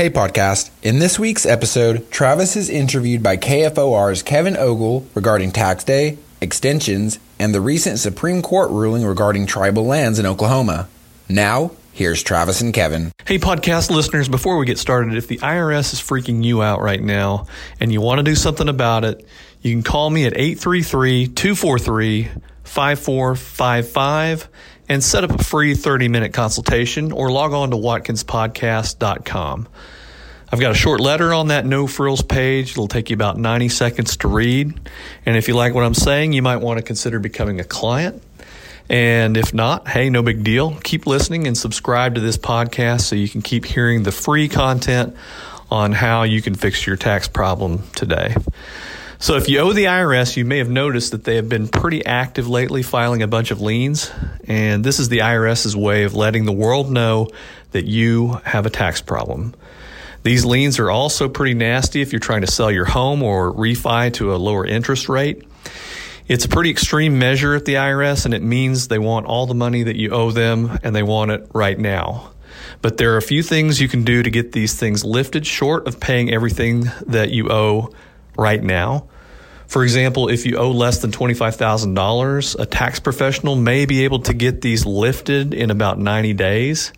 Hey, podcast. In this week's episode, Travis is interviewed by KFOR's Kevin Ogle regarding tax day, extensions, and the recent Supreme Court ruling regarding tribal lands in Oklahoma. Now, here's Travis and Kevin. Hey, podcast listeners, before we get started, if the IRS is freaking you out right now and you want to do something about it, you can call me at 833 243 5455 and set up a free 30 minute consultation or log on to watkinspodcast.com. I've got a short letter on that no frills page. It'll take you about 90 seconds to read. And if you like what I'm saying, you might want to consider becoming a client. And if not, hey, no big deal. Keep listening and subscribe to this podcast so you can keep hearing the free content on how you can fix your tax problem today. So if you owe the IRS, you may have noticed that they have been pretty active lately filing a bunch of liens. And this is the IRS's way of letting the world know that you have a tax problem. These liens are also pretty nasty if you're trying to sell your home or refi to a lower interest rate. It's a pretty extreme measure at the IRS, and it means they want all the money that you owe them and they want it right now. But there are a few things you can do to get these things lifted short of paying everything that you owe right now. For example, if you owe less than $25,000, a tax professional may be able to get these lifted in about 90 days.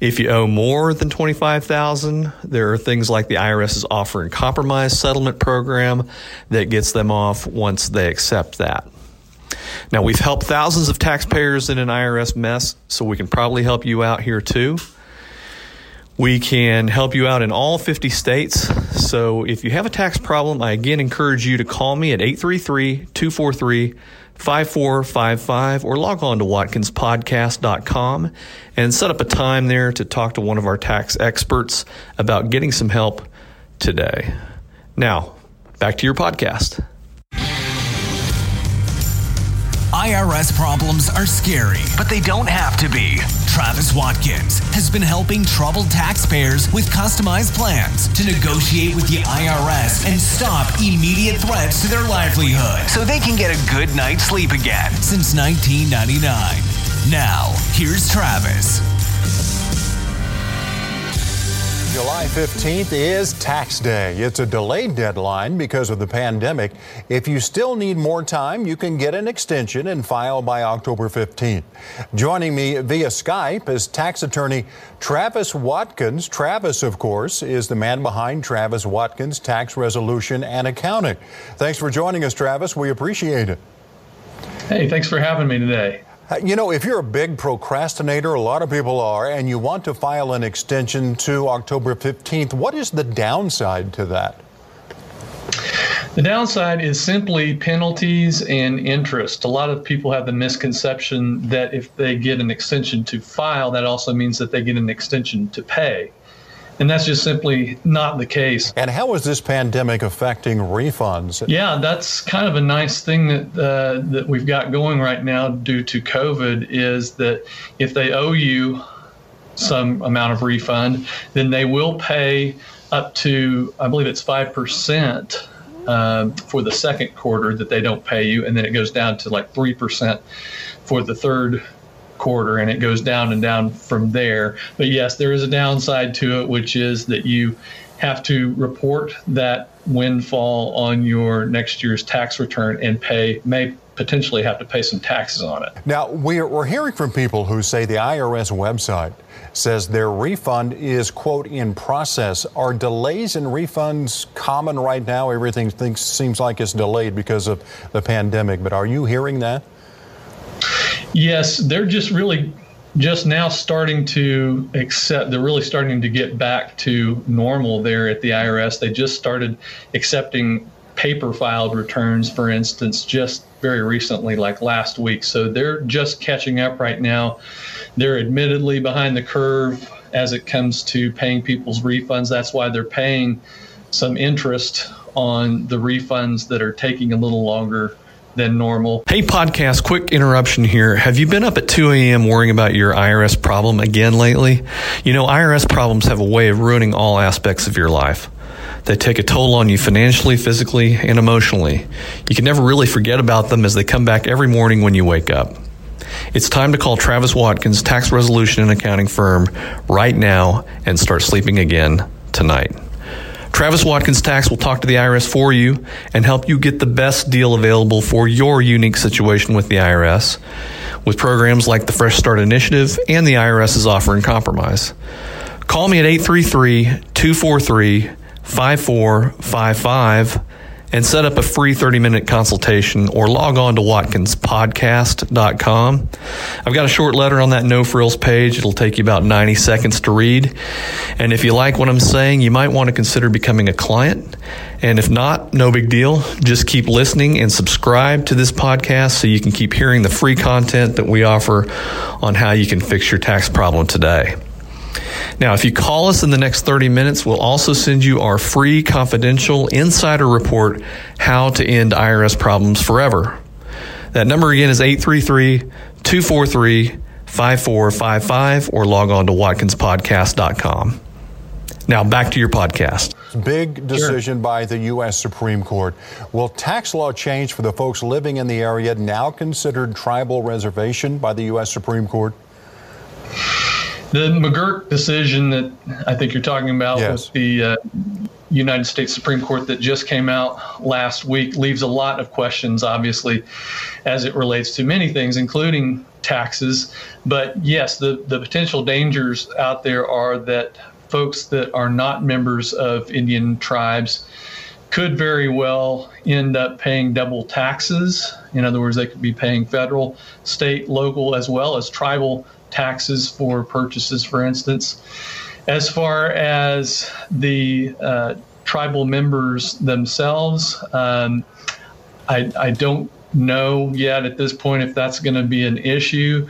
If you owe more than 25,000, there are things like the IRS is offer in compromise settlement program that gets them off once they accept that. Now, we've helped thousands of taxpayers in an IRS mess, so we can probably help you out here too. We can help you out in all 50 states. So if you have a tax problem, I again encourage you to call me at 833 243 5455 or log on to watkinspodcast.com and set up a time there to talk to one of our tax experts about getting some help today. Now, back to your podcast. IRS problems are scary, but they don't have to be. Travis Watkins has been helping troubled taxpayers with customized plans to negotiate with the IRS and stop immediate threats to their livelihood so they can get a good night's sleep again since 1999. Now, here's Travis. July 15th is tax day. It's a delayed deadline because of the pandemic. If you still need more time, you can get an extension and file by October 15th. Joining me via Skype is tax attorney Travis Watkins. Travis, of course, is the man behind Travis Watkins Tax Resolution and Accounting. Thanks for joining us, Travis. We appreciate it. Hey, thanks for having me today. You know, if you're a big procrastinator, a lot of people are, and you want to file an extension to October 15th, what is the downside to that? The downside is simply penalties and interest. A lot of people have the misconception that if they get an extension to file, that also means that they get an extension to pay. And that's just simply not the case. And how is this pandemic affecting refunds? Yeah, that's kind of a nice thing that uh, that we've got going right now due to COVID is that if they owe you some amount of refund, then they will pay up to I believe it's five percent um, for the second quarter that they don't pay you, and then it goes down to like three percent for the third quarter and it goes down and down from there. But yes, there is a downside to it, which is that you have to report that windfall on your next year's tax return and pay, may potentially have to pay some taxes on it. Now, we're, we're hearing from people who say the IRS website says their refund is, quote, in process. Are delays in refunds common right now? Everything thinks, seems like it's delayed because of the pandemic, but are you hearing that? Yes, they're just really just now starting to accept they're really starting to get back to normal there at the IRS. They just started accepting paper filed returns for instance just very recently like last week. So they're just catching up right now. They're admittedly behind the curve as it comes to paying people's refunds. That's why they're paying some interest on the refunds that are taking a little longer than normal. Hey, podcast, quick interruption here. Have you been up at 2 a.m. worrying about your IRS problem again lately? You know, IRS problems have a way of ruining all aspects of your life. They take a toll on you financially, physically, and emotionally. You can never really forget about them as they come back every morning when you wake up. It's time to call Travis Watkins, tax resolution and accounting firm, right now and start sleeping again tonight. Travis Watkins Tax will talk to the IRS for you and help you get the best deal available for your unique situation with the IRS, with programs like the Fresh Start Initiative and the IRS's offer in compromise. Call me at 833 243 5455 and set up a free 30 minute consultation or log on to watkinspodcast.com. I've got a short letter on that no frills page. It'll take you about 90 seconds to read. And if you like what I'm saying, you might want to consider becoming a client. And if not, no big deal. Just keep listening and subscribe to this podcast so you can keep hearing the free content that we offer on how you can fix your tax problem today. Now, if you call us in the next 30 minutes, we'll also send you our free confidential insider report, How to End IRS Problems Forever. That number again is 833 243 5455 or log on to watkinspodcast.com. Now, back to your podcast. Big decision sure. by the U.S. Supreme Court. Will tax law change for the folks living in the area now considered tribal reservation by the U.S. Supreme Court? The McGirt decision that I think you're talking about yes. with the uh, United States Supreme Court that just came out last week leaves a lot of questions, obviously, as it relates to many things, including taxes. But yes, the, the potential dangers out there are that folks that are not members of Indian tribes could very well end up paying double taxes. In other words, they could be paying federal, state, local, as well as tribal taxes for purchases, for instance. As far as the uh, tribal members themselves, um, I, I don't know yet at this point if that's going to be an issue.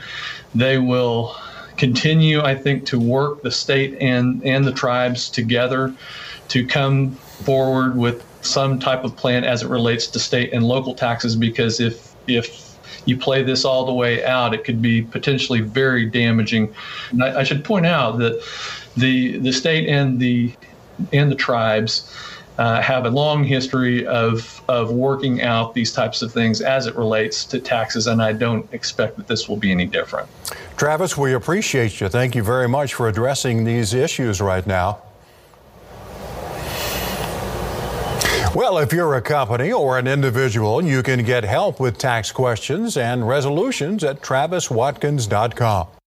They will continue, I think, to work the state and, and the tribes together to come forward with some type of plan as it relates to state and local taxes because if if you play this all the way out, it could be potentially very damaging. And I, I should point out that the the state and the and the tribes uh, have a long history of of working out these types of things as it relates to taxes, and I don't expect that this will be any different. Travis, we appreciate you. Thank you very much for addressing these issues right now. Well, if you're a company or an individual, you can get help with tax questions and resolutions at traviswatkins.com.